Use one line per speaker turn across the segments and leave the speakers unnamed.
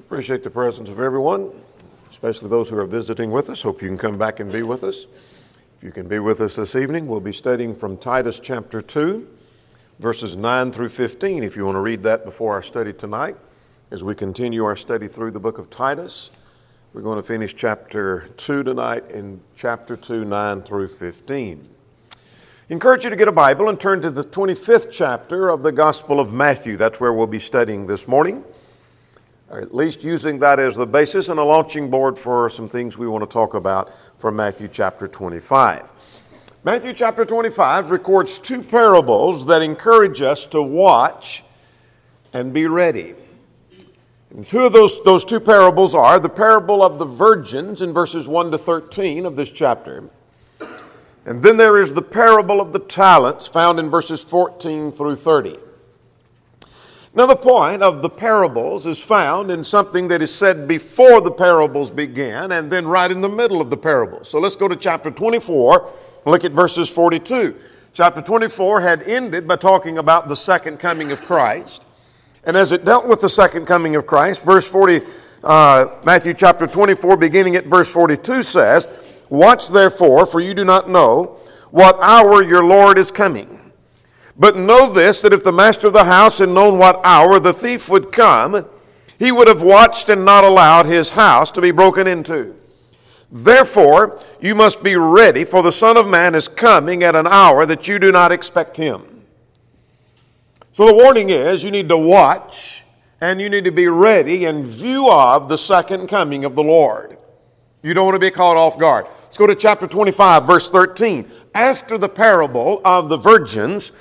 Appreciate the presence of everyone, especially those who are visiting with us. Hope you can come back and be with us. If you can be with us this evening, we'll be studying from Titus chapter 2, verses 9 through 15, if you want to read that before our study tonight. As we continue our study through the book of Titus, we're going to finish chapter 2 tonight in chapter 2, 9 through 15. I encourage you to get a Bible and turn to the 25th chapter of the Gospel of Matthew. That's where we'll be studying this morning or at least using that as the basis and a launching board for some things we want to talk about from Matthew chapter 25. Matthew chapter 25 records two parables that encourage us to watch and be ready. And two of those, those two parables are the parable of the virgins in verses 1 to 13 of this chapter. And then there is the parable of the talents found in verses 14 through 30. Now, the point of the parables is found in something that is said before the parables began and then right in the middle of the parables. So let's go to chapter 24, look at verses 42. Chapter 24 had ended by talking about the second coming of Christ. And as it dealt with the second coming of Christ, verse 40, uh, Matthew chapter 24, beginning at verse 42 says, Watch therefore, for you do not know what hour your Lord is coming. But know this that if the master of the house had known what hour the thief would come, he would have watched and not allowed his house to be broken into. Therefore, you must be ready, for the Son of Man is coming at an hour that you do not expect him. So the warning is you need to watch and you need to be ready in view of the second coming of the Lord. You don't want to be caught off guard. Let's go to chapter 25, verse 13. After the parable of the virgins,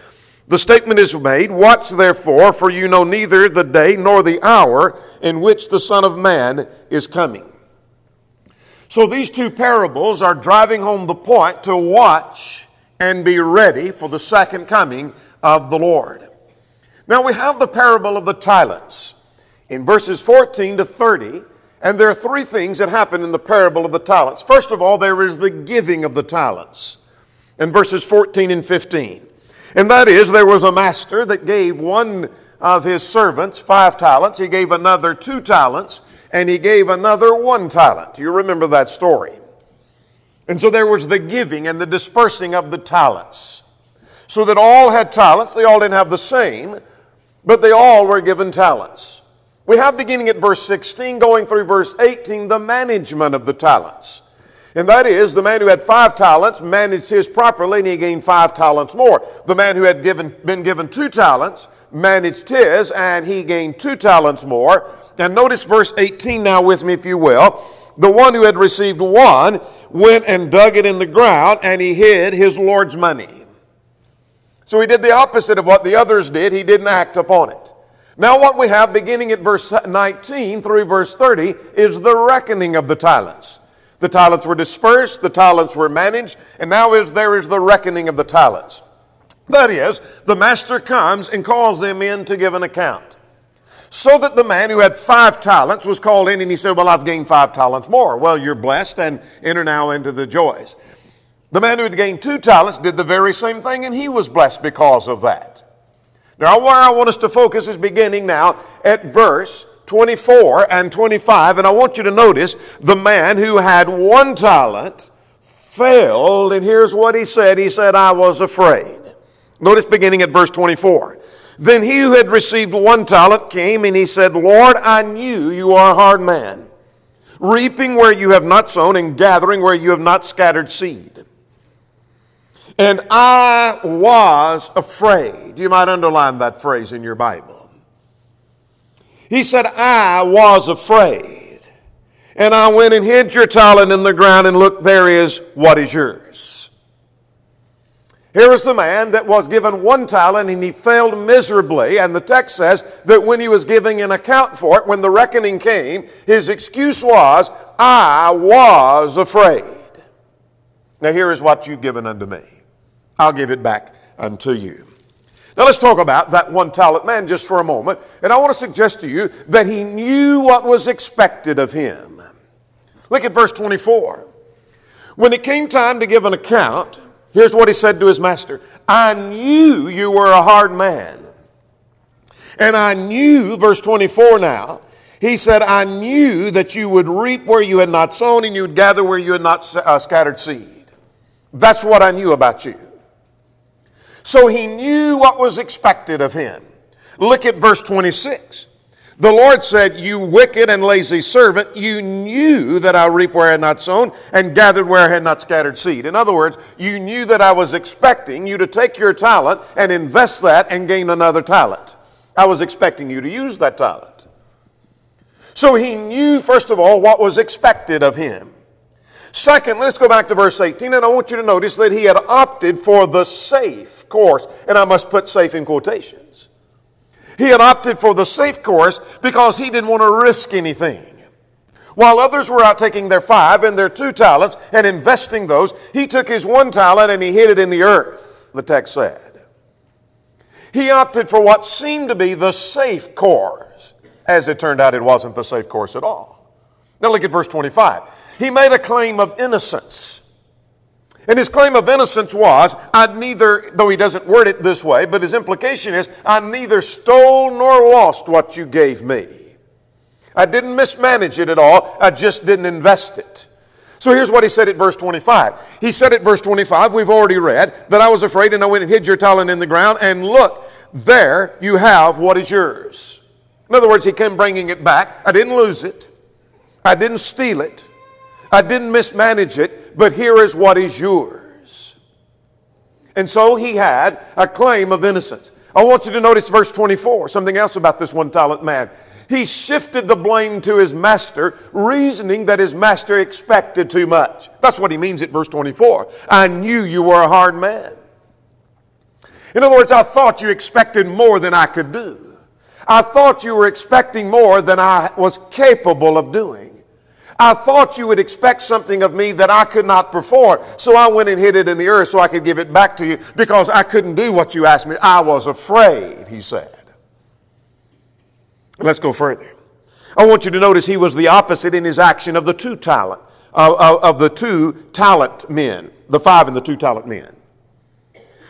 the statement is made, Watch therefore, for you know neither the day nor the hour in which the Son of Man is coming. So these two parables are driving home the point to watch and be ready for the second coming of the Lord. Now we have the parable of the talents in verses 14 to 30, and there are three things that happen in the parable of the talents. First of all, there is the giving of the talents in verses 14 and 15. And that is, there was a master that gave one of his servants five talents, he gave another two talents, and he gave another one talent. You remember that story. And so there was the giving and the dispersing of the talents. So that all had talents, they all didn't have the same, but they all were given talents. We have beginning at verse 16, going through verse 18, the management of the talents. And that is, the man who had five talents managed his properly and he gained five talents more. The man who had given, been given two talents managed his and he gained two talents more. And notice verse 18 now with me, if you will. The one who had received one went and dug it in the ground and he hid his Lord's money. So he did the opposite of what the others did. He didn't act upon it. Now, what we have beginning at verse 19 through verse 30 is the reckoning of the talents. The talents were dispersed, the talents were managed, and now is there is the reckoning of the talents. That is, the master comes and calls them in to give an account. So that the man who had five talents was called in and he said, Well, I've gained five talents more. Well, you're blessed and enter now into the joys. The man who had gained two talents did the very same thing and he was blessed because of that. Now, where I want us to focus is beginning now at verse 24 and 25, and I want you to notice the man who had one talent failed, and here's what he said He said, I was afraid. Notice beginning at verse 24. Then he who had received one talent came and he said, Lord, I knew you are a hard man, reaping where you have not sown and gathering where you have not scattered seed. And I was afraid. You might underline that phrase in your Bible. He said, I was afraid. And I went and hid your talent in the ground, and look, there is what is yours. Here is the man that was given one talent and he failed miserably. And the text says that when he was giving an account for it, when the reckoning came, his excuse was, I was afraid. Now here is what you've given unto me. I'll give it back unto you. Now let's talk about that one talent man just for a moment. And I want to suggest to you that he knew what was expected of him. Look at verse 24. When it came time to give an account, here's what he said to his master I knew you were a hard man. And I knew, verse 24 now, He said, I knew that you would reap where you had not sown and you would gather where you had not uh, scattered seed. That's what I knew about you. So he knew what was expected of him. Look at verse 26. The Lord said, You wicked and lazy servant, you knew that I reap where I had not sown and gathered where I had not scattered seed. In other words, you knew that I was expecting you to take your talent and invest that and gain another talent. I was expecting you to use that talent. So he knew, first of all, what was expected of him. Second, let's go back to verse 18, and I want you to notice that he had opted for the safe course, and I must put safe in quotations. He had opted for the safe course because he didn't want to risk anything. While others were out taking their five and their two talents and investing those, he took his one talent and he hid it in the earth, the text said. He opted for what seemed to be the safe course. As it turned out, it wasn't the safe course at all. Now look at verse 25. He made a claim of innocence. And his claim of innocence was, I neither, though he doesn't word it this way, but his implication is, I neither stole nor lost what you gave me. I didn't mismanage it at all, I just didn't invest it. So here's what he said at verse 25. He said at verse 25, we've already read, that I was afraid and I went and hid your talent in the ground, and look, there you have what is yours. In other words, he came bringing it back. I didn't lose it. I didn't steal it. I didn't mismanage it, but here is what is yours. And so he had a claim of innocence. I want you to notice verse 24, something else about this one talent man. He shifted the blame to his master, reasoning that his master expected too much. That's what he means at verse 24. I knew you were a hard man. In other words, I thought you expected more than I could do. I thought you were expecting more than I was capable of doing. I thought you would expect something of me that I could not perform. So I went and hid it in the earth so I could give it back to you because I couldn't do what you asked me. I was afraid, he said. Let's go further. I want you to notice he was the opposite in his action of the two talent, uh, of the two talent men, the five and the two talent men.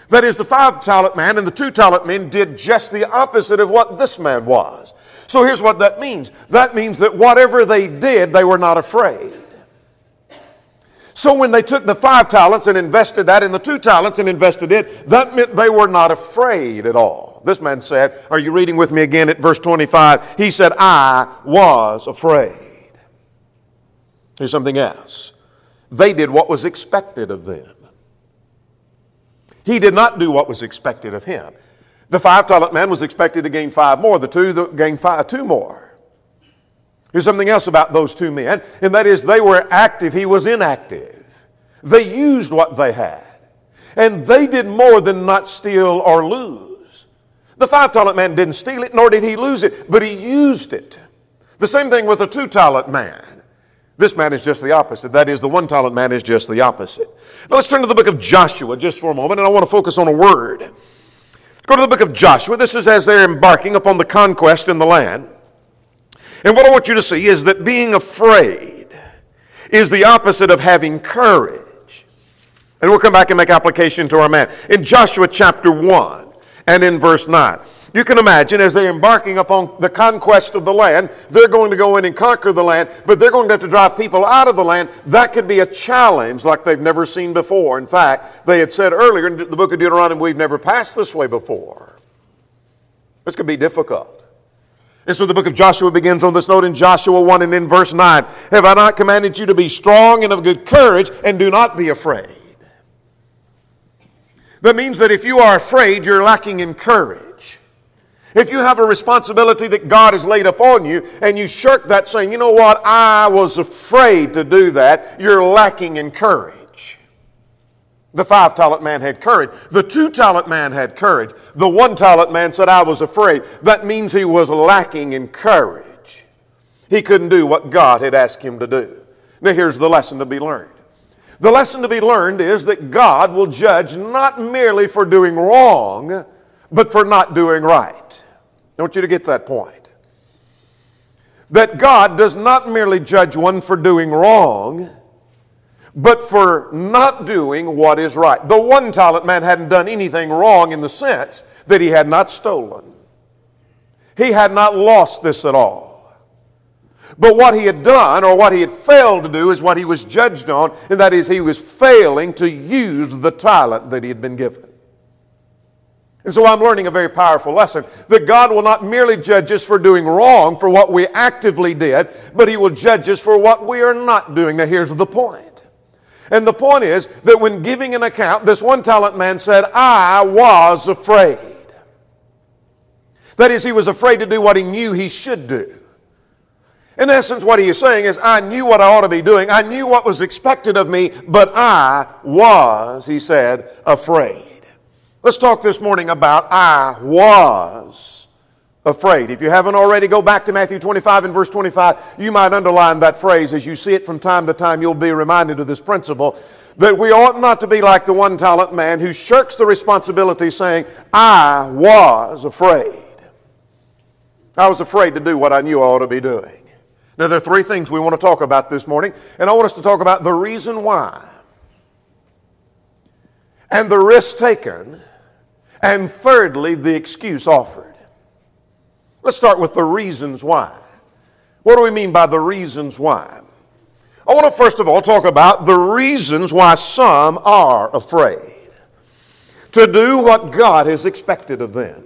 That is, the five talent man and the two talent men did just the opposite of what this man was. So here's what that means that means that whatever they did, they were not afraid. So when they took the five talents and invested that in the two talents and invested it, that meant they were not afraid at all. This man said, Are you reading with me again at verse 25? He said, I was afraid. Here's something else. They did what was expected of them. He did not do what was expected of him. The five talent man was expected to gain five more, the two that gained five, two more. Here's something else about those two men, and that is they were active, he was inactive. They used what they had, and they did more than not steal or lose. The five talent man didn't steal it, nor did he lose it, but he used it. The same thing with the two talent man. This man is just the opposite. That is, the one talent man is just the opposite. Now let's turn to the book of Joshua just for a moment, and I want to focus on a word. Go to the book of Joshua. This is as they're embarking upon the conquest in the land. And what I want you to see is that being afraid is the opposite of having courage. And we'll come back and make application to our man. In Joshua chapter 1 and in verse 9. You can imagine as they're embarking upon the conquest of the land, they're going to go in and conquer the land, but they're going to have to drive people out of the land. That could be a challenge like they've never seen before. In fact, they had said earlier in the book of Deuteronomy, we've never passed this way before. This could be difficult. And so the book of Joshua begins on this note in Joshua 1 and in verse 9 Have I not commanded you to be strong and of good courage, and do not be afraid? That means that if you are afraid, you're lacking in courage. If you have a responsibility that God has laid upon you and you shirk that saying, you know what, I was afraid to do that, you're lacking in courage. The five talent man had courage. The two talent man had courage. The one talent man said, I was afraid. That means he was lacking in courage. He couldn't do what God had asked him to do. Now, here's the lesson to be learned. The lesson to be learned is that God will judge not merely for doing wrong, but for not doing right. I want you to get that point. That God does not merely judge one for doing wrong, but for not doing what is right. The one talent man hadn't done anything wrong in the sense that he had not stolen, he had not lost this at all. But what he had done, or what he had failed to do, is what he was judged on, and that is he was failing to use the talent that he had been given. And so I'm learning a very powerful lesson that God will not merely judge us for doing wrong for what we actively did, but He will judge us for what we are not doing. Now, here's the point. And the point is that when giving an account, this one talent man said, I was afraid. That is, he was afraid to do what he knew he should do. In essence, what he is saying is, I knew what I ought to be doing. I knew what was expected of me, but I was, he said, afraid. Let's talk this morning about I was afraid. If you haven't already, go back to Matthew 25 and verse 25. You might underline that phrase. As you see it from time to time, you'll be reminded of this principle that we ought not to be like the one talent man who shirks the responsibility saying, I was afraid. I was afraid to do what I knew I ought to be doing. Now, there are three things we want to talk about this morning, and I want us to talk about the reason why and the risk taken and thirdly, the excuse offered. Let's start with the reasons why. What do we mean by the reasons why? I want to first of all talk about the reasons why some are afraid to do what God has expected of them.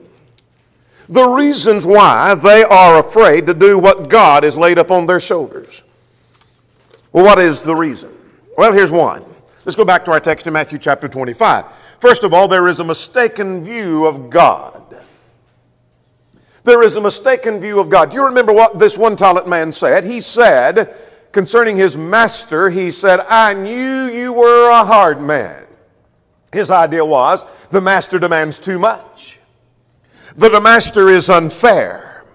The reasons why they are afraid to do what God has laid upon their shoulders. Well, what is the reason? Well, here's one. Let's go back to our text in Matthew chapter 25. First of all, there is a mistaken view of God. There is a mistaken view of God. Do you remember what this one talent man said? He said, concerning his master, he said, I knew you were a hard man. His idea was the master demands too much, that the master is unfair.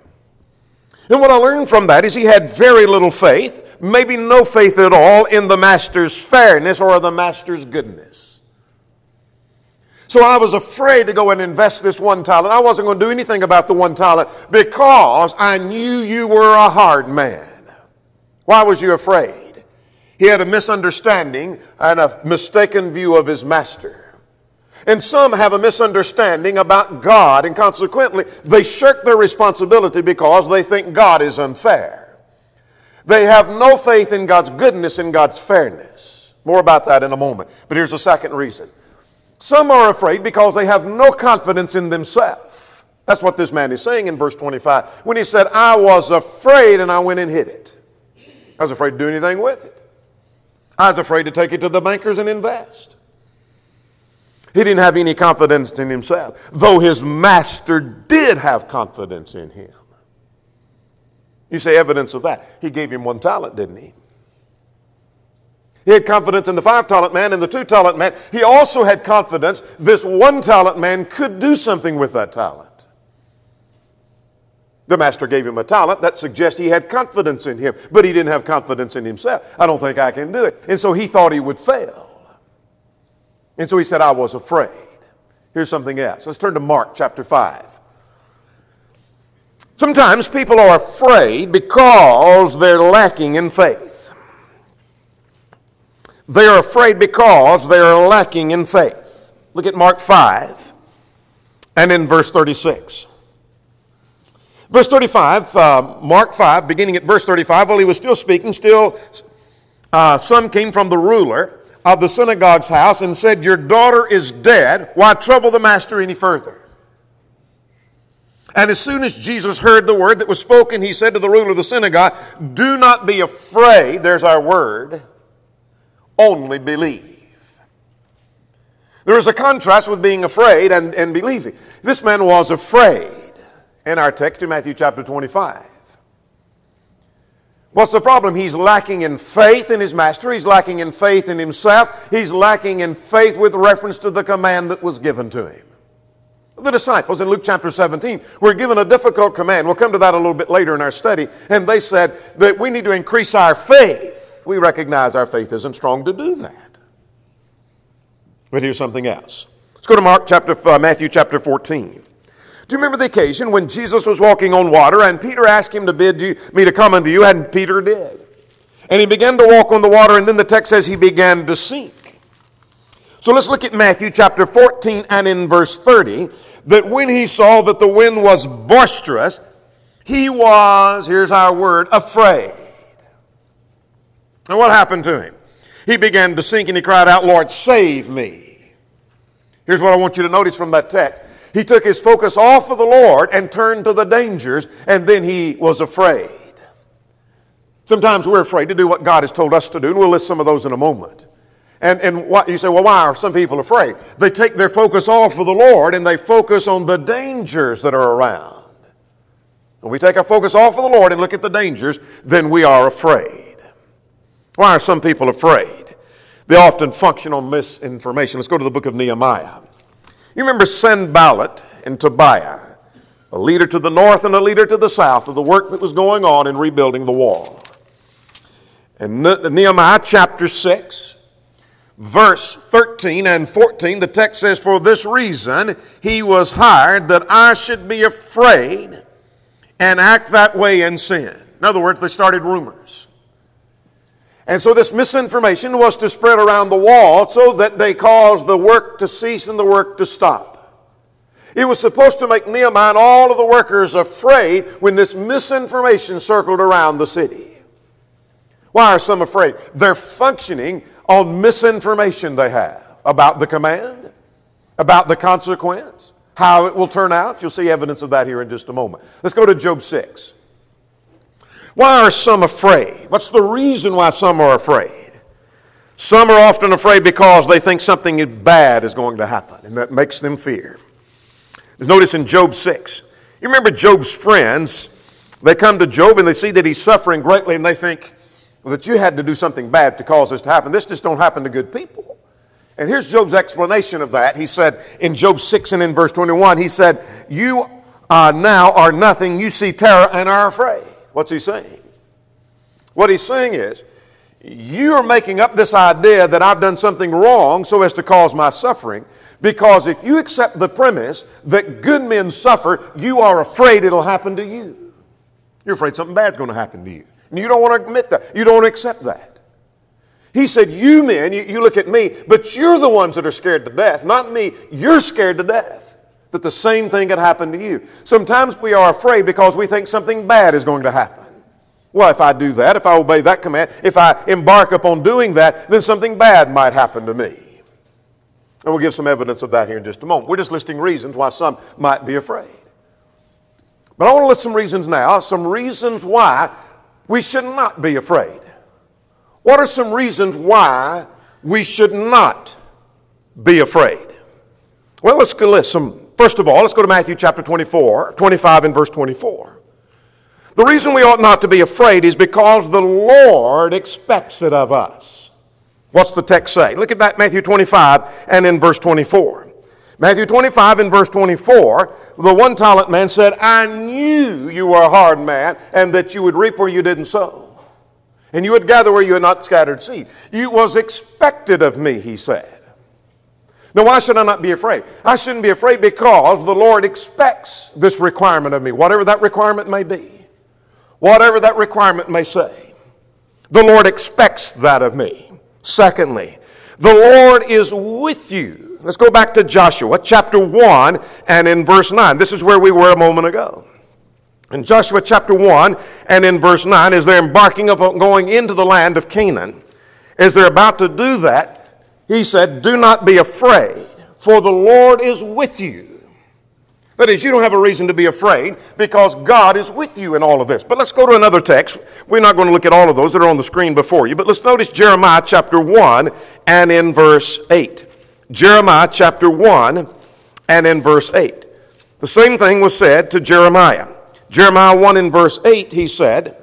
And what I learned from that is he had very little faith, maybe no faith at all, in the master's fairness or the master's goodness. So I was afraid to go and invest this one talent. I wasn't going to do anything about the one talent because I knew you were a hard man. Why was you afraid? He had a misunderstanding and a mistaken view of his master. And some have a misunderstanding about God, and consequently, they shirk their responsibility because they think God is unfair. They have no faith in God's goodness and God's fairness. More about that in a moment. But here's a second reason some are afraid because they have no confidence in themselves. That's what this man is saying in verse 25. When he said, I was afraid and I went and hid it. I was afraid to do anything with it. I was afraid to take it to the bankers and invest. He didn't have any confidence in himself, though his master did have confidence in him. You say evidence of that. He gave him one talent, didn't he? He had confidence in the five talent man and the two talent man. He also had confidence this one talent man could do something with that talent. The master gave him a talent that suggests he had confidence in him, but he didn't have confidence in himself. I don't think I can do it. And so he thought he would fail. And so he said, I was afraid. Here's something else. Let's turn to Mark chapter 5. Sometimes people are afraid because they're lacking in faith. They are afraid because they are lacking in faith. Look at Mark 5 and in verse 36. Verse 35, uh, Mark 5, beginning at verse 35, while he was still speaking, still uh, some came from the ruler of the synagogue's house and said, Your daughter is dead. Why trouble the master any further? And as soon as Jesus heard the word that was spoken, he said to the ruler of the synagogue, Do not be afraid. There's our word only believe. There is a contrast with being afraid and, and believing. This man was afraid in our text in Matthew chapter 25. What's the problem? He's lacking in faith in his master. He's lacking in faith in himself. He's lacking in faith with reference to the command that was given to him. The disciples in Luke chapter 17 were given a difficult command. We'll come to that a little bit later in our study. And they said that we need to increase our faith we recognize our faith isn't strong to do that. But here's something else. Let's go to Mark chapter, uh, Matthew chapter 14. Do you remember the occasion when Jesus was walking on water and Peter asked him to bid you, me to come unto you, and Peter did. And he began to walk on the water, and then the text says he began to sink. So let's look at Matthew chapter 14 and in verse 30 that when he saw that the wind was boisterous, he was, here's our word, afraid. And what happened to him? He began to sink and he cried out, Lord, save me. Here's what I want you to notice from that text. He took his focus off of the Lord and turned to the dangers, and then he was afraid. Sometimes we're afraid to do what God has told us to do, and we'll list some of those in a moment. And, and what, you say, well, why are some people afraid? They take their focus off of the Lord and they focus on the dangers that are around. When we take our focus off of the Lord and look at the dangers, then we are afraid. Why are some people afraid? They often function on misinformation. Let's go to the book of Nehemiah. You remember Sanballat and Tobiah, a leader to the north and a leader to the south of the work that was going on in rebuilding the wall. In Nehemiah chapter 6, verse 13 and 14, the text says, For this reason he was hired that I should be afraid and act that way in sin. In other words, they started rumors. And so this misinformation was to spread around the wall so that they caused the work to cease and the work to stop. It was supposed to make Nehemiah and all of the workers afraid when this misinformation circled around the city. Why are some afraid? They're functioning on misinformation they have about the command, about the consequence, how it will turn out. You'll see evidence of that here in just a moment. Let's go to Job 6. Why are some afraid? What's the reason why some are afraid? Some are often afraid because they think something bad is going to happen, and that makes them fear. Notice in Job 6. You remember Job's friends, they come to Job and they see that he's suffering greatly, and they think, that you had to do something bad to cause this to happen. This just don't happen to good people. And here's Job's explanation of that. He said in Job 6 and in verse 21, he said, You uh, now are nothing. You see terror and are afraid. What's he saying? What he's saying is, you're making up this idea that I've done something wrong so as to cause my suffering. Because if you accept the premise that good men suffer, you are afraid it'll happen to you. You're afraid something bad's going to happen to you. And you don't want to admit that. You don't accept that. He said, You men, you, you look at me, but you're the ones that are scared to death, not me. You're scared to death that the same thing could happen to you. Sometimes we are afraid because we think something bad is going to happen. Well, if I do that, if I obey that command, if I embark upon doing that, then something bad might happen to me. And we'll give some evidence of that here in just a moment. We're just listing reasons why some might be afraid. But I want to list some reasons now, some reasons why we should not be afraid. What are some reasons why we should not be afraid? Well, let's list some. First of all, let's go to Matthew chapter 24, 25 and verse 24. The reason we ought not to be afraid is because the Lord expects it of us. What's the text say? Look at that, Matthew 25 and in verse 24. Matthew 25 and verse 24, the one talent man said, I knew you were a hard man and that you would reap where you didn't sow. And you would gather where you had not scattered seed. It was expected of me, he said. Now, why should I not be afraid? I shouldn't be afraid because the Lord expects this requirement of me, whatever that requirement may be, whatever that requirement may say. The Lord expects that of me. Secondly, the Lord is with you Let's go back to Joshua chapter 1 and in verse 9. This is where we were a moment ago. In Joshua chapter 1 and in verse 9, as they're embarking upon going into the land of Canaan, as they're about to do that, he said, Do not be afraid, for the Lord is with you. That is, you don't have a reason to be afraid because God is with you in all of this. But let's go to another text. We're not going to look at all of those that are on the screen before you, but let's notice Jeremiah chapter 1 and in verse 8. Jeremiah chapter 1 and in verse 8. The same thing was said to Jeremiah. Jeremiah 1 in verse 8, he said,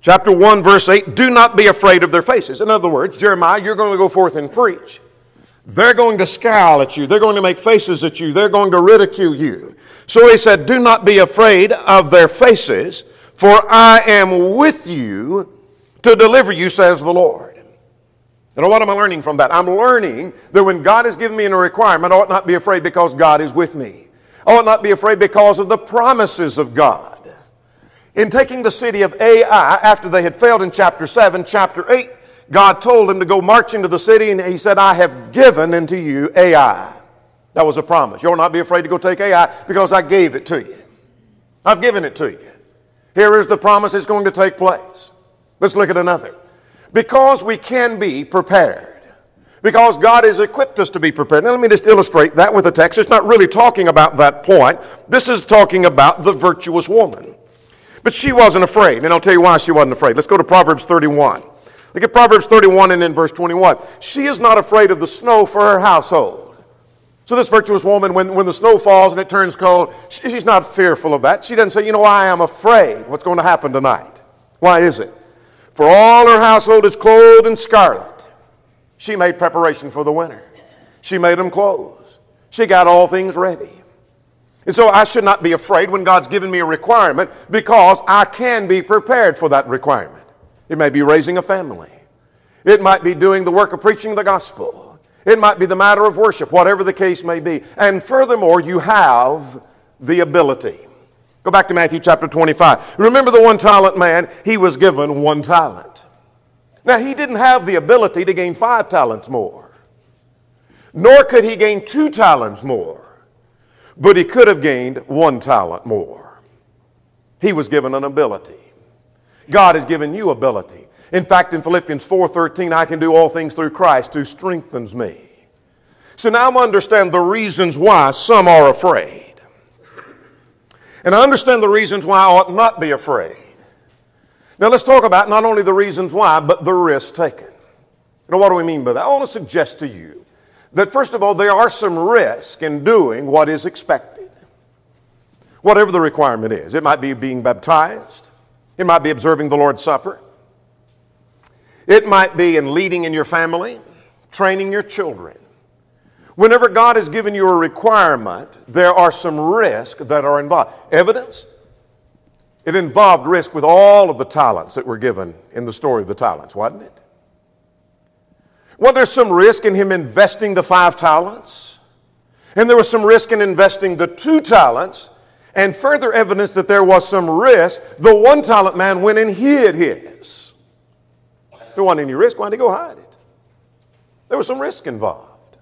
chapter 1, verse 8, do not be afraid of their faces. In other words, Jeremiah, you're going to go forth and preach. They're going to scowl at you. They're going to make faces at you. They're going to ridicule you. So he said, Do not be afraid of their faces, for I am with you to deliver you, says the Lord. And what am I learning from that? I'm learning that when God has given me a requirement, I ought not be afraid because God is with me. I ought not be afraid because of the promises of God. In taking the city of Ai, after they had failed in chapter 7, chapter 8, God told them to go march into the city, and He said, I have given unto you Ai. That was a promise. You'll not be afraid to go take Ai because I gave it to you. I've given it to you. Here is the promise it's going to take place. Let's look at another. Because we can be prepared. Because God has equipped us to be prepared. Now, let me just illustrate that with a text. It's not really talking about that point. This is talking about the virtuous woman. But she wasn't afraid, and I'll tell you why she wasn't afraid. Let's go to Proverbs 31. Look at Proverbs 31 and then verse 21. She is not afraid of the snow for her household. So, this virtuous woman, when, when the snow falls and it turns cold, she's not fearful of that. She doesn't say, You know, I am afraid what's going to happen tonight. Why is it? For all her household is clothed in scarlet. She made preparation for the winter. She made them clothes. She got all things ready. And so I should not be afraid when God's given me a requirement because I can be prepared for that requirement. It may be raising a family. It might be doing the work of preaching the gospel. It might be the matter of worship, whatever the case may be. And furthermore, you have the ability. Go back to Matthew chapter 25. Remember the one talent man? He was given one talent. Now, he didn't have the ability to gain five talents more, nor could he gain two talents more but he could have gained one talent more. He was given an ability. God has given you ability. In fact, in Philippians 4:13, I can do all things through Christ who strengthens me. So now I understand the reasons why some are afraid. And I understand the reasons why I ought not be afraid. Now let's talk about not only the reasons why, but the risk taken. Now, what do we mean by that? I want to suggest to you that first of all, there are some risk in doing what is expected. Whatever the requirement is. It might be being baptized, it might be observing the Lord's Supper, it might be in leading in your family, training your children. Whenever God has given you a requirement, there are some risks that are involved. Evidence? It involved risk with all of the talents that were given in the story of the talents, wasn't it? Well, there's some risk in him investing the five talents, and there was some risk in investing the two talents, and further evidence that there was some risk. The one talent man went and hid his. If there wasn't any risk, why'd he go hide it? There was some risk involved.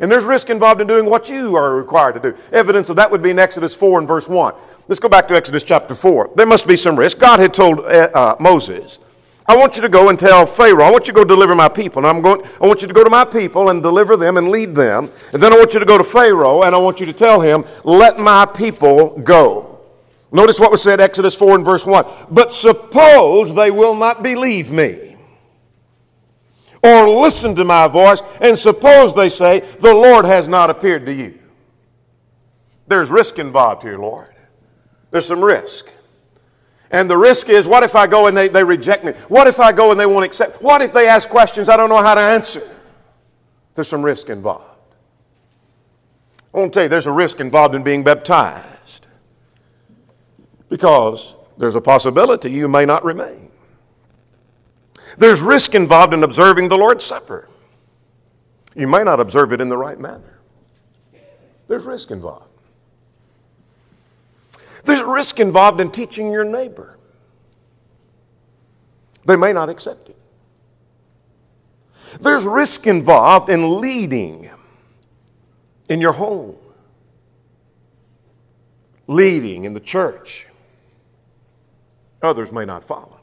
And there's risk involved in doing what you are required to do. Evidence of that would be in Exodus 4 and verse 1. Let's go back to Exodus chapter 4. There must be some risk. God had told uh, uh Moses, I want you to go and tell Pharaoh, I want you to go deliver my people. And I'm going, I want you to go to my people and deliver them and lead them. And then I want you to go to Pharaoh and I want you to tell him, let my people go. Notice what was said, Exodus 4 and verse 1. But suppose they will not believe me or listen to my voice, and suppose they say, the Lord has not appeared to you. There's risk involved here, Lord. There's some risk. And the risk is what if I go and they, they reject me? What if I go and they won't accept? What if they ask questions I don't know how to answer? There's some risk involved. I want to tell you, there's a risk involved in being baptized because there's a possibility you may not remain. There's risk involved in observing the Lord's Supper. You may not observe it in the right manner. There's risk involved. There's a risk involved in teaching your neighbor. They may not accept it. There's risk involved in leading in your home, leading in the church. Others may not follow.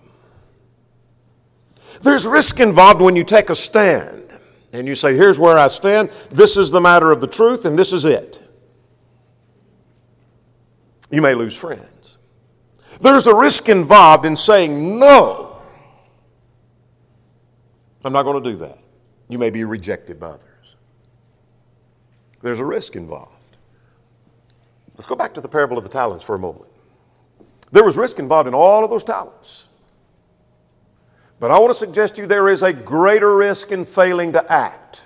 There's risk involved when you take a stand and you say, Here's where I stand, this is the matter of the truth, and this is it you may lose friends. There's a risk involved in saying no. I'm not going to do that. You may be rejected by others. There's a risk involved. Let's go back to the parable of the talents for a moment. There was risk involved in all of those talents. But I want to suggest to you there is a greater risk in failing to act.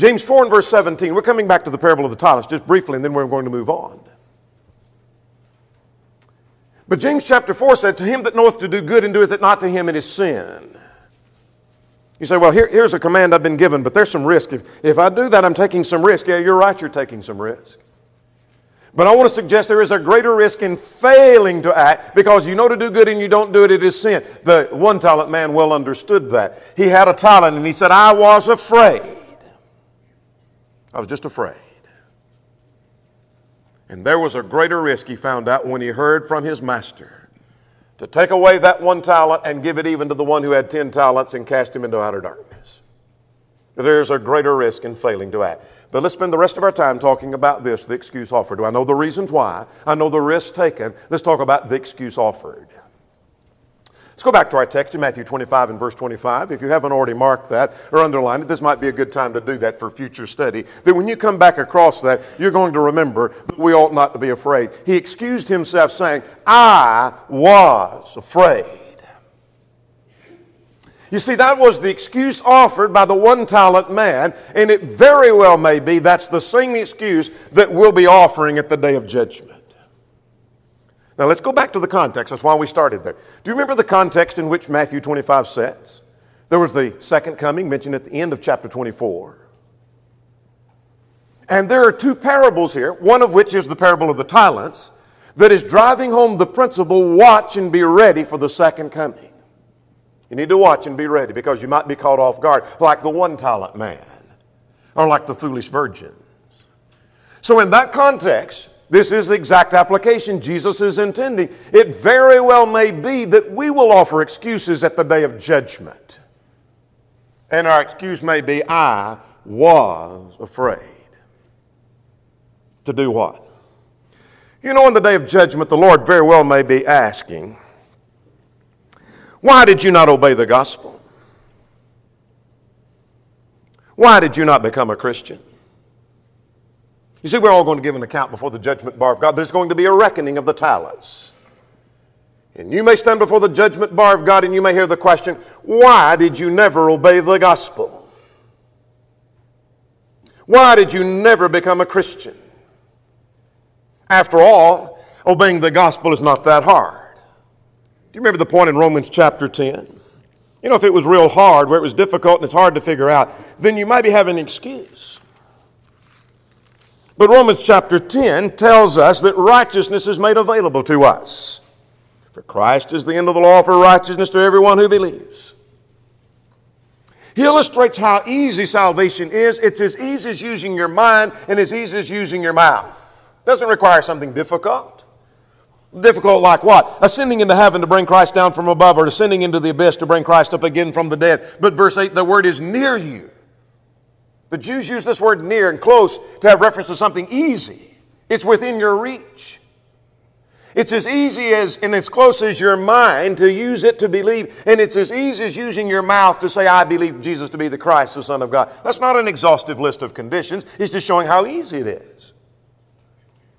James 4 and verse 17, we're coming back to the parable of the talents just briefly, and then we're going to move on. But James chapter 4 said, To him that knoweth to do good and doeth it not to him, it is sin. You say, Well, here, here's a command I've been given, but there's some risk. If, if I do that, I'm taking some risk. Yeah, you're right, you're taking some risk. But I want to suggest there is a greater risk in failing to act because you know to do good and you don't do it, it is sin. The one talent man well understood that. He had a talent and he said, I was afraid. I was just afraid. And there was a greater risk he found out when he heard from his master to take away that one talent and give it even to the one who had 10 talents and cast him into outer darkness. There's a greater risk in failing to act. But let's spend the rest of our time talking about this the excuse offered. Do I know the reasons why? I know the risks taken. Let's talk about the excuse offered. Let's go back to our text in Matthew 25 and verse 25. If you haven't already marked that or underlined it, this might be a good time to do that for future study. That when you come back across that, you're going to remember that we ought not to be afraid. He excused himself, saying, I was afraid. You see, that was the excuse offered by the one talent man, and it very well may be that's the same excuse that we'll be offering at the day of judgment. Now let's go back to the context. That's why we started there. Do you remember the context in which Matthew 25 sets? There was the second coming mentioned at the end of chapter 24. And there are two parables here, one of which is the parable of the talents, that is driving home the principle watch and be ready for the second coming. You need to watch and be ready because you might be caught off guard, like the one talent man or like the foolish virgins. So, in that context, this is the exact application Jesus is intending. It very well may be that we will offer excuses at the day of judgment. And our excuse may be, I was afraid. To do what? You know, in the day of judgment, the Lord very well may be asking, Why did you not obey the gospel? Why did you not become a Christian? You see, we're all going to give an account before the judgment bar of God. There's going to be a reckoning of the talents. And you may stand before the judgment bar of God and you may hear the question, Why did you never obey the gospel? Why did you never become a Christian? After all, obeying the gospel is not that hard. Do you remember the point in Romans chapter 10? You know, if it was real hard, where it was difficult and it's hard to figure out, then you might be having an excuse. But Romans chapter 10 tells us that righteousness is made available to us. For Christ is the end of the law for righteousness to everyone who believes. He illustrates how easy salvation is. It's as easy as using your mind and as easy as using your mouth. It doesn't require something difficult. Difficult like what? Ascending into heaven to bring Christ down from above or ascending into the abyss to bring Christ up again from the dead. But verse 8, the word is near you. The Jews use this word near and close to have reference to something easy. It's within your reach. It's as easy as and as close as your mind to use it to believe, and it's as easy as using your mouth to say, I believe Jesus to be the Christ, the Son of God. That's not an exhaustive list of conditions, it's just showing how easy it is.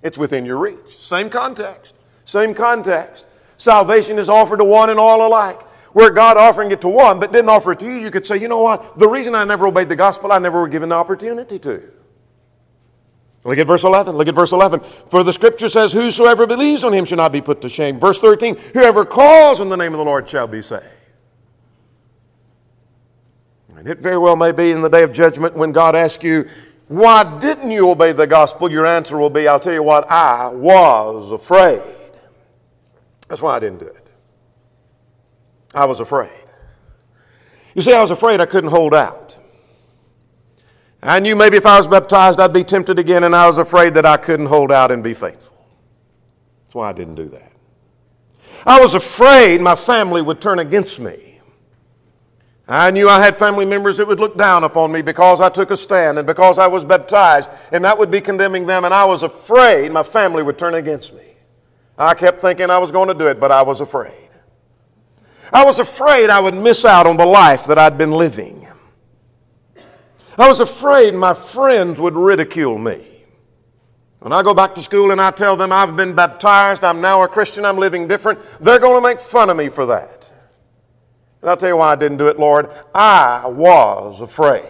It's within your reach. Same context. Same context. Salvation is offered to one and all alike where God offering it to one but didn't offer it to you, you could say, you know what? The reason I never obeyed the gospel, I never were given the opportunity to. Look at verse 11. Look at verse 11. For the scripture says, Whosoever believes on him shall not be put to shame. Verse 13, Whoever calls on the name of the Lord shall be saved. And it very well may be in the day of judgment when God asks you, Why didn't you obey the gospel? Your answer will be, I'll tell you what, I was afraid. That's why I didn't do it. I was afraid. You see, I was afraid I couldn't hold out. I knew maybe if I was baptized, I'd be tempted again, and I was afraid that I couldn't hold out and be faithful. That's why I didn't do that. I was afraid my family would turn against me. I knew I had family members that would look down upon me because I took a stand and because I was baptized, and that would be condemning them, and I was afraid my family would turn against me. I kept thinking I was going to do it, but I was afraid. I was afraid I would miss out on the life that I'd been living. I was afraid my friends would ridicule me. When I go back to school and I tell them I've been baptized, I'm now a Christian, I'm living different, they're going to make fun of me for that. And I'll tell you why I didn't do it, Lord. I was afraid.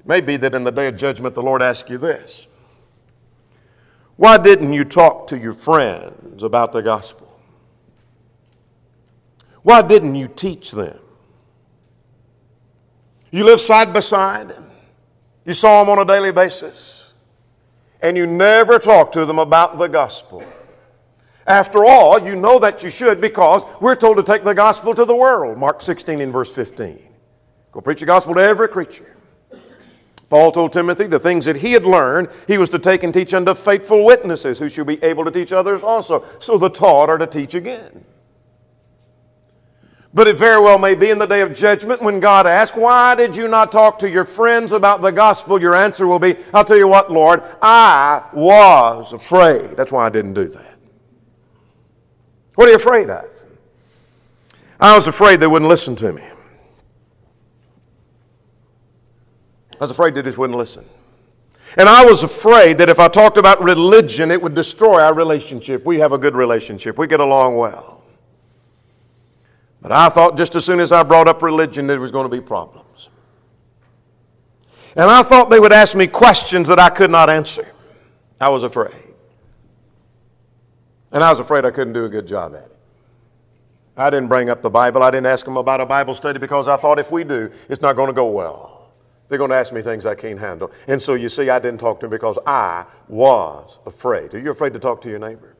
It may be that in the day of judgment, the Lord asks you this Why didn't you talk to your friends about the gospel? Why didn't you teach them? You live side by side, you saw them on a daily basis, and you never talked to them about the gospel. After all, you know that you should because we're told to take the gospel to the world. Mark 16 and verse 15. Go preach the gospel to every creature. Paul told Timothy the things that he had learned, he was to take and teach unto faithful witnesses who should be able to teach others also. So the taught are to teach again. But it very well may be in the day of judgment when God asks, Why did you not talk to your friends about the gospel? Your answer will be, I'll tell you what, Lord, I was afraid. That's why I didn't do that. What are you afraid of? I was afraid they wouldn't listen to me. I was afraid they just wouldn't listen. And I was afraid that if I talked about religion, it would destroy our relationship. We have a good relationship, we get along well. But I thought just as soon as I brought up religion, there was going to be problems. And I thought they would ask me questions that I could not answer. I was afraid. And I was afraid I couldn't do a good job at it. I didn't bring up the Bible. I didn't ask them about a Bible study because I thought if we do, it's not going to go well. They're going to ask me things I can't handle. And so you see, I didn't talk to them because I was afraid. Are you afraid to talk to your neighbor?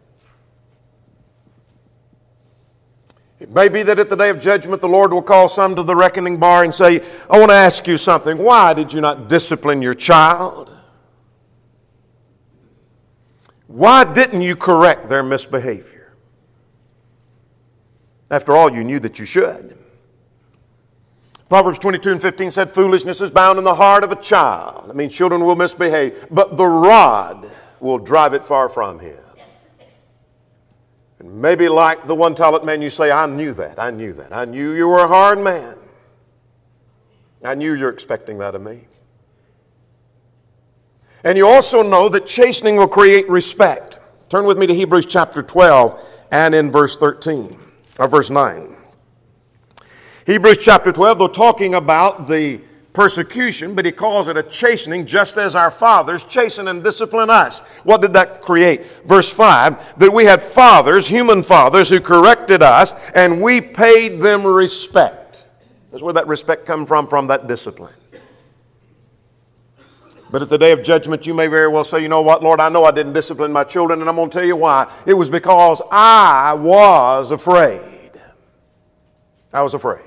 It may be that at the day of judgment, the Lord will call some to the reckoning bar and say, I want to ask you something. Why did you not discipline your child? Why didn't you correct their misbehavior? After all, you knew that you should. Proverbs 22 and 15 said, Foolishness is bound in the heart of a child. I mean, children will misbehave, but the rod will drive it far from him. And maybe like the one talent man, you say, I knew that. I knew that. I knew you were a hard man. I knew you're expecting that of me. And you also know that chastening will create respect. Turn with me to Hebrews chapter 12 and in verse 13, or verse 9. Hebrews chapter 12, though talking about the persecution, but he calls it a chastening, just as our fathers chasten and discipline us. What did that create? Verse 5 that we had fathers, human fathers, who corrected us, and we paid them respect. That's where that respect come from, from that discipline. But at the day of judgment, you may very well say, you know what, Lord, I know I didn't discipline my children, and I'm going to tell you why. It was because I was afraid. I was afraid.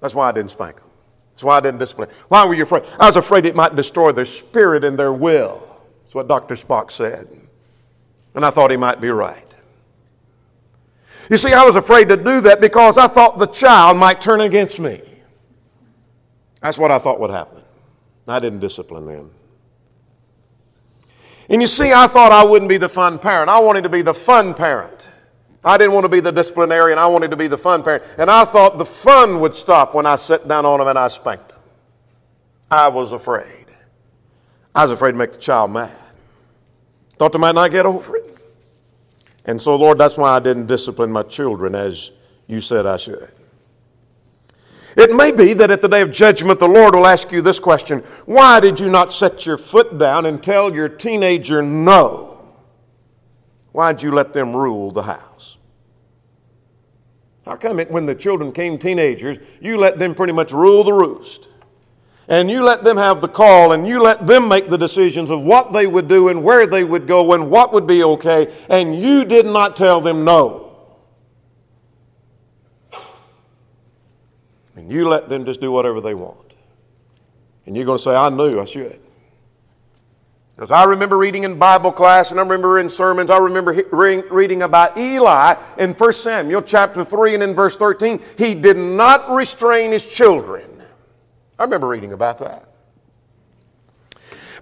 That's why I didn't spank them. That's why I didn't discipline. Why were you afraid? I was afraid it might destroy their spirit and their will. That's what Dr. Spock said. And I thought he might be right. You see, I was afraid to do that because I thought the child might turn against me. That's what I thought would happen. I didn't discipline them. And you see, I thought I wouldn't be the fun parent. I wanted to be the fun parent. I didn't want to be the disciplinarian. I wanted to be the fun parent. And I thought the fun would stop when I sat down on them and I spanked them. I was afraid. I was afraid to make the child mad. Thought they might not get over it. And so, Lord, that's why I didn't discipline my children as you said I should. It may be that at the day of judgment, the Lord will ask you this question Why did you not set your foot down and tell your teenager no? Why did you let them rule the house? How come it, when the children came teenagers, you let them pretty much rule the roost? And you let them have the call and you let them make the decisions of what they would do and where they would go and what would be okay, and you did not tell them no. And you let them just do whatever they want. And you're going to say, I knew I should. Because I remember reading in Bible class and I remember in sermons, I remember reading about Eli in 1 Samuel chapter 3 and in verse 13. He did not restrain his children. I remember reading about that.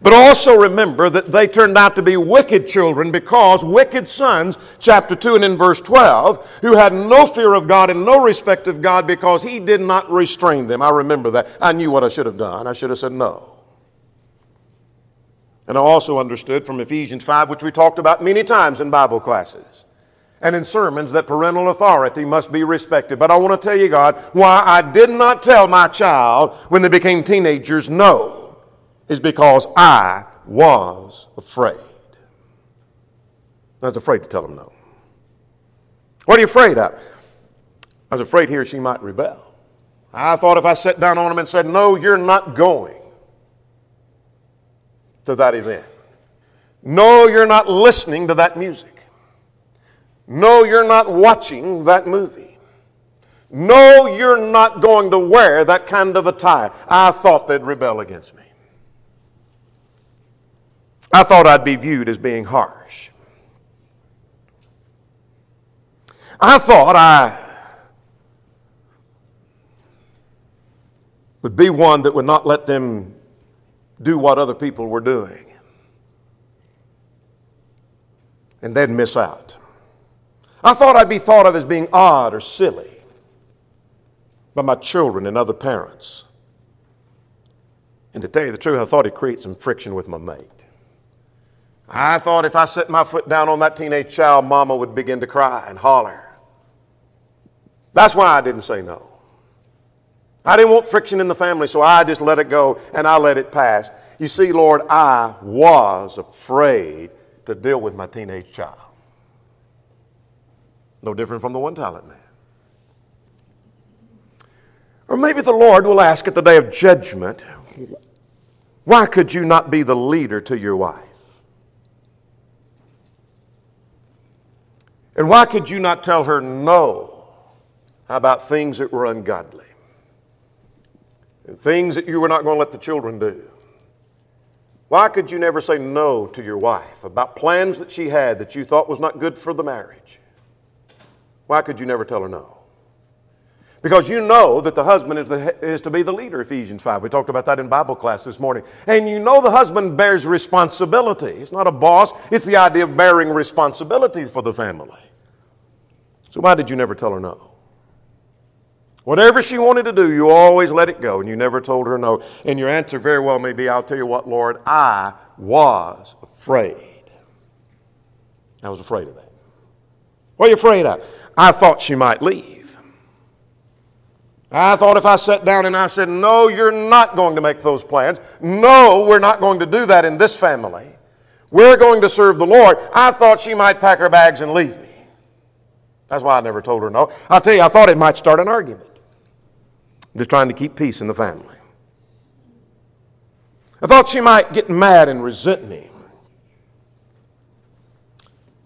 But also remember that they turned out to be wicked children because wicked sons, chapter 2 and in verse 12, who had no fear of God and no respect of God because he did not restrain them. I remember that. I knew what I should have done. I should have said no. And I also understood from Ephesians 5, which we talked about many times in Bible classes and in sermons, that parental authority must be respected. But I want to tell you, God, why I did not tell my child when they became teenagers no is because I was afraid. I was afraid to tell them no. What are you afraid of? I was afraid he or she might rebel. I thought if I sat down on him and said, No, you're not going to that event. No, you're not listening to that music. No, you're not watching that movie. No, you're not going to wear that kind of attire. I thought they'd rebel against me. I thought I'd be viewed as being harsh. I thought I would be one that would not let them do what other people were doing. And they'd miss out. I thought I'd be thought of as being odd or silly by my children and other parents. And to tell you the truth, I thought it created some friction with my mate. I thought if I set my foot down on that teenage child, mama would begin to cry and holler. That's why I didn't say no. I didn't want friction in the family, so I just let it go and I let it pass. You see, Lord, I was afraid to deal with my teenage child. No different from the one talent man. Or maybe the Lord will ask at the day of judgment, why could you not be the leader to your wife? And why could you not tell her no about things that were ungodly? Things that you were not going to let the children do? Why could you never say no to your wife about plans that she had that you thought was not good for the marriage? Why could you never tell her no? Because you know that the husband is, the, is, to be the leader, Ephesians 5. We talked about that in Bible class this morning. And you know the husband bears responsibility. It's not a boss, it's the idea of bearing responsibility for the family. So why did you never tell her no? Whatever she wanted to do, you always let it go, and you never told her no. And your answer very well may be, I'll tell you what, Lord, I was afraid. I was afraid of that. What are you afraid of? I thought she might leave. I thought if I sat down and I said, No, you're not going to make those plans. No, we're not going to do that in this family. We're going to serve the Lord. I thought she might pack her bags and leave me. That's why I never told her no. I'll tell you, I thought it might start an argument. Just trying to keep peace in the family. I thought she might get mad and resent me.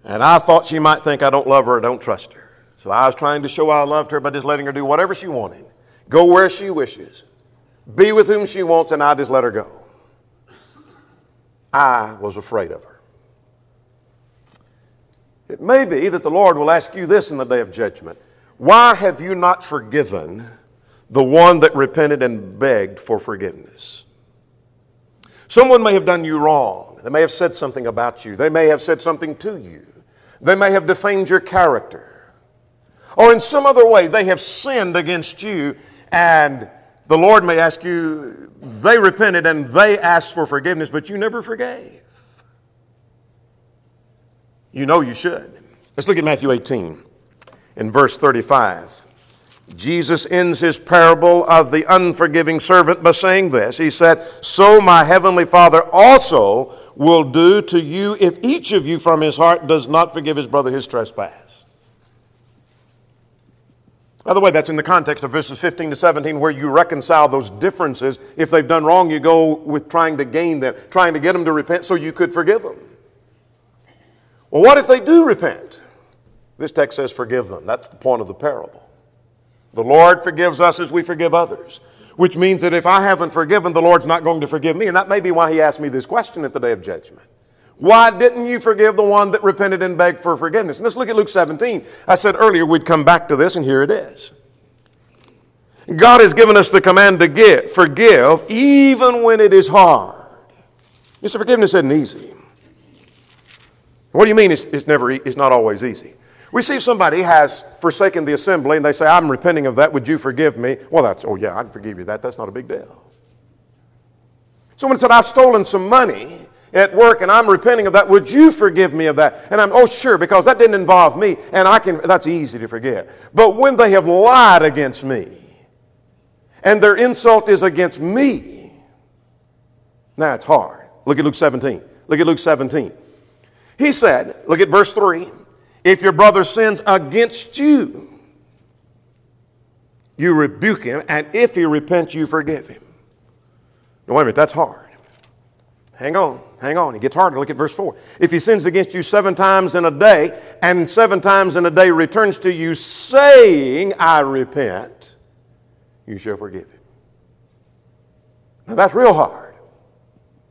And I thought she might think I don't love her or don't trust her. So I was trying to show I loved her by just letting her do whatever she wanted, go where she wishes, be with whom she wants, and I just let her go. I was afraid of her. It may be that the Lord will ask you this in the day of judgment Why have you not forgiven the one that repented and begged for forgiveness? Someone may have done you wrong. They may have said something about you. They may have said something to you. They may have defamed your character or in some other way they have sinned against you, and the Lord may ask you, they repented and they asked for forgiveness, but you never forgave. You know you should. Let's look at Matthew 18 in verse 35. Jesus ends his parable of the unforgiving servant by saying this. He said, So my heavenly Father also will do to you if each of you from his heart does not forgive his brother his trespass. By the way, that's in the context of verses 15 to 17 where you reconcile those differences. If they've done wrong, you go with trying to gain them, trying to get them to repent so you could forgive them. Well, what if they do repent? This text says forgive them. That's the point of the parable. The Lord forgives us as we forgive others, which means that if I haven't forgiven, the Lord's not going to forgive me. And that may be why He asked me this question at the day of judgment. Why didn't you forgive the one that repented and begged for forgiveness? And let's look at Luke 17. I said earlier we'd come back to this, and here it is. God has given us the command to give, forgive, even when it is hard. You see, forgiveness isn't easy. What do you mean it's, it's never, it's not always easy? We see if somebody has forsaken the assembly and they say, I'm repenting of that, would you forgive me? Well, that's, oh yeah, I'd forgive you that. That's not a big deal. Someone said, I've stolen some money at work and I'm repenting of that. Would you forgive me of that? And I'm, oh, sure, because that didn't involve me and I can, that's easy to forget. But when they have lied against me and their insult is against me, now it's hard. Look at Luke 17. Look at Luke 17. He said, look at verse 3 if your brother sins against you, you rebuke him, and if he repents, you forgive him. Now, wait a minute, that's hard. Hang on, hang on. It gets harder. Look at verse 4. If he sins against you seven times in a day, and seven times in a day returns to you saying, I repent, you shall forgive him. Now that's real hard.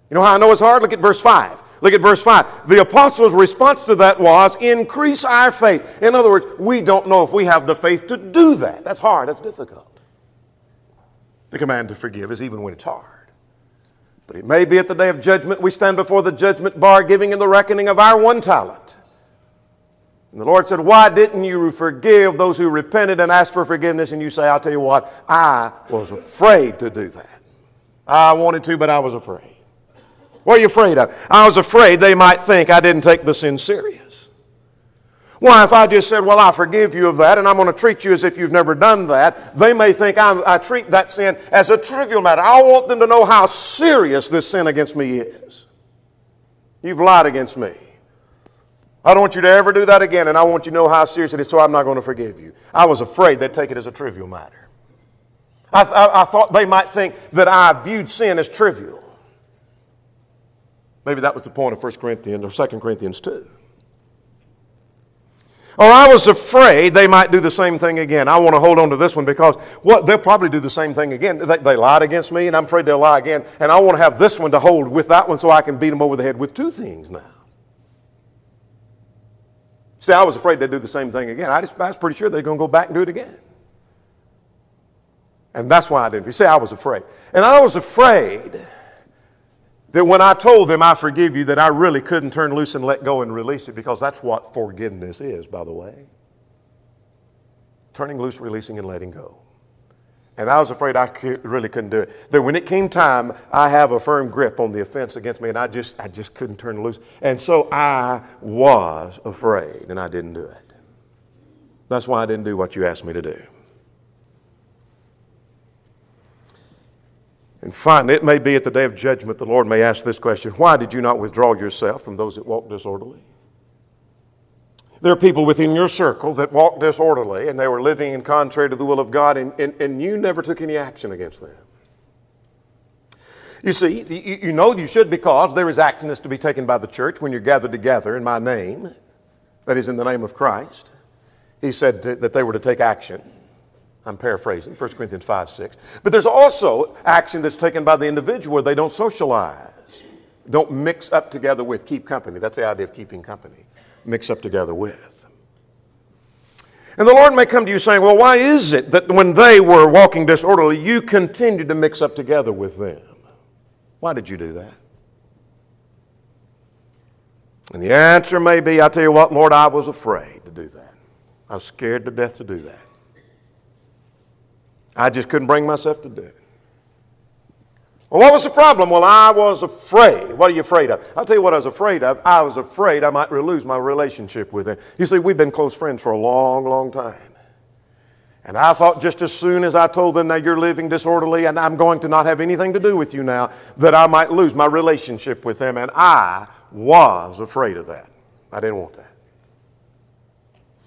You know how I know it's hard? Look at verse 5. Look at verse 5. The apostles' response to that was, increase our faith. In other words, we don't know if we have the faith to do that. That's hard, that's difficult. The command to forgive is even when it's hard. But it may be at the day of judgment we stand before the judgment bar giving in the reckoning of our one talent. And the Lord said, Why didn't you forgive those who repented and asked for forgiveness? And you say, I'll tell you what, I was afraid to do that. I wanted to, but I was afraid. What are you afraid of? I was afraid they might think I didn't take the sin serious. Why, if I just said, Well, I forgive you of that, and I'm going to treat you as if you've never done that, they may think I'm, i treat that sin as a trivial matter. I want them to know how serious this sin against me is. You've lied against me. I don't want you to ever do that again, and I want you to know how serious it is, so I'm not going to forgive you. I was afraid they'd take it as a trivial matter. I, I, I thought they might think that I viewed sin as trivial. Maybe that was the point of 1 Corinthians or 2 Corinthians 2. Or I was afraid they might do the same thing again. I want to hold on to this one because what they'll probably do the same thing again. They, they lied against me, and I'm afraid they'll lie again. And I want to have this one to hold with that one so I can beat them over the head with two things now. See, I was afraid they'd do the same thing again. I, just, I was pretty sure they're going to go back and do it again. And that's why I didn't. You see, I was afraid. And I was afraid that when I told them I forgive you, that I really couldn't turn loose and let go and release it because that's what forgiveness is, by the way. Turning loose, releasing, and letting go. And I was afraid I could, really couldn't do it. That when it came time, I have a firm grip on the offense against me, and I just, I just couldn't turn loose. And so I was afraid, and I didn't do it. That's why I didn't do what you asked me to do. And finally, it may be at the day of judgment the Lord may ask this question Why did you not withdraw yourself from those that walk disorderly? There are people within your circle that walk disorderly and they were living in contrary to the will of God, and, and, and you never took any action against them. You see, you, know you should because there is action that's to be taken by the church when you're gathered together in my name, that is, in the name of Christ. He said to, that they were to take action. I'm paraphrasing, 1 Corinthians 5 6. But there's also action that's taken by the individual where they don't socialize, don't mix up together with, keep company. That's the idea of keeping company. Mix up together with. And the Lord may come to you saying, Well, why is it that when they were walking disorderly, you continued to mix up together with them? Why did you do that? And the answer may be, I tell you what, Lord, I was afraid to do that. I was scared to death to do that. I just couldn't bring myself to do it. Well, what was the problem? Well, I was afraid. What are you afraid of? I'll tell you what I was afraid of. I was afraid I might lose my relationship with him. You see, we've been close friends for a long, long time. And I thought just as soon as I told them that you're living disorderly and I'm going to not have anything to do with you now, that I might lose my relationship with them. And I was afraid of that. I didn't want that.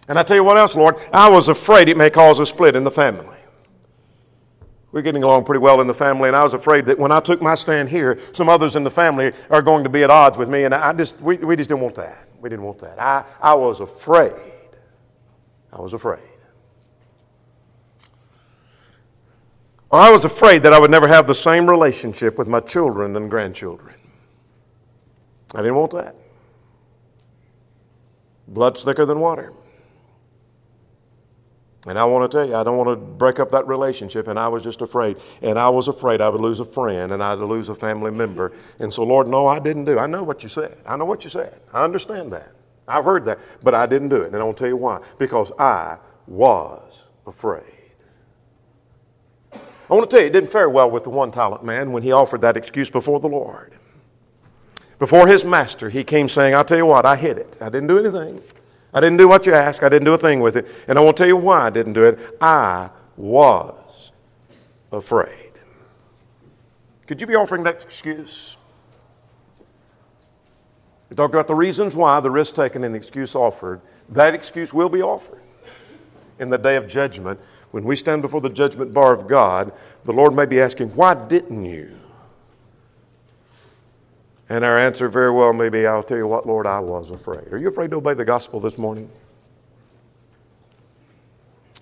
And I tell you what else, Lord, I was afraid it may cause a split in the family. We're getting along pretty well in the family, and I was afraid that when I took my stand here, some others in the family are going to be at odds with me, and I just, we, we just didn't want that. We didn't want that. I, I was afraid. I was afraid. I was afraid that I would never have the same relationship with my children and grandchildren. I didn't want that. Blood's thicker than water. And I want to tell you, I don't want to break up that relationship, and I was just afraid. And I was afraid I would lose a friend and I'd lose a family member. And so, Lord, no, I didn't do. I know what you said. I know what you said. I understand that. I've heard that. But I didn't do it. And I want to tell you why. Because I was afraid. I want to tell you, it didn't fare well with the one talent man when he offered that excuse before the Lord. Before his master, he came saying, I'll tell you what, I hid it. I didn't do anything. I didn't do what you asked. I didn't do a thing with it. And I won't tell you why I didn't do it. I was afraid. Could you be offering that excuse? We talked about the reasons why, the risk taken, and the excuse offered. That excuse will be offered in the day of judgment. When we stand before the judgment bar of God, the Lord may be asking, Why didn't you? And our answer very well may be, I'll tell you what, Lord, I was afraid. Are you afraid to obey the gospel this morning?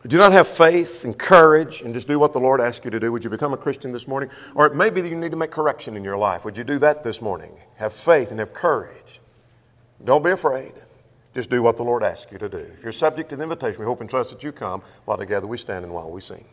do not have faith and courage and just do what the Lord asks you to do, would you become a Christian this morning? Or it may be that you need to make correction in your life. Would you do that this morning? Have faith and have courage. Don't be afraid. Just do what the Lord asks you to do. If you're subject to the invitation, we hope and trust that you come while together we stand and while we sing.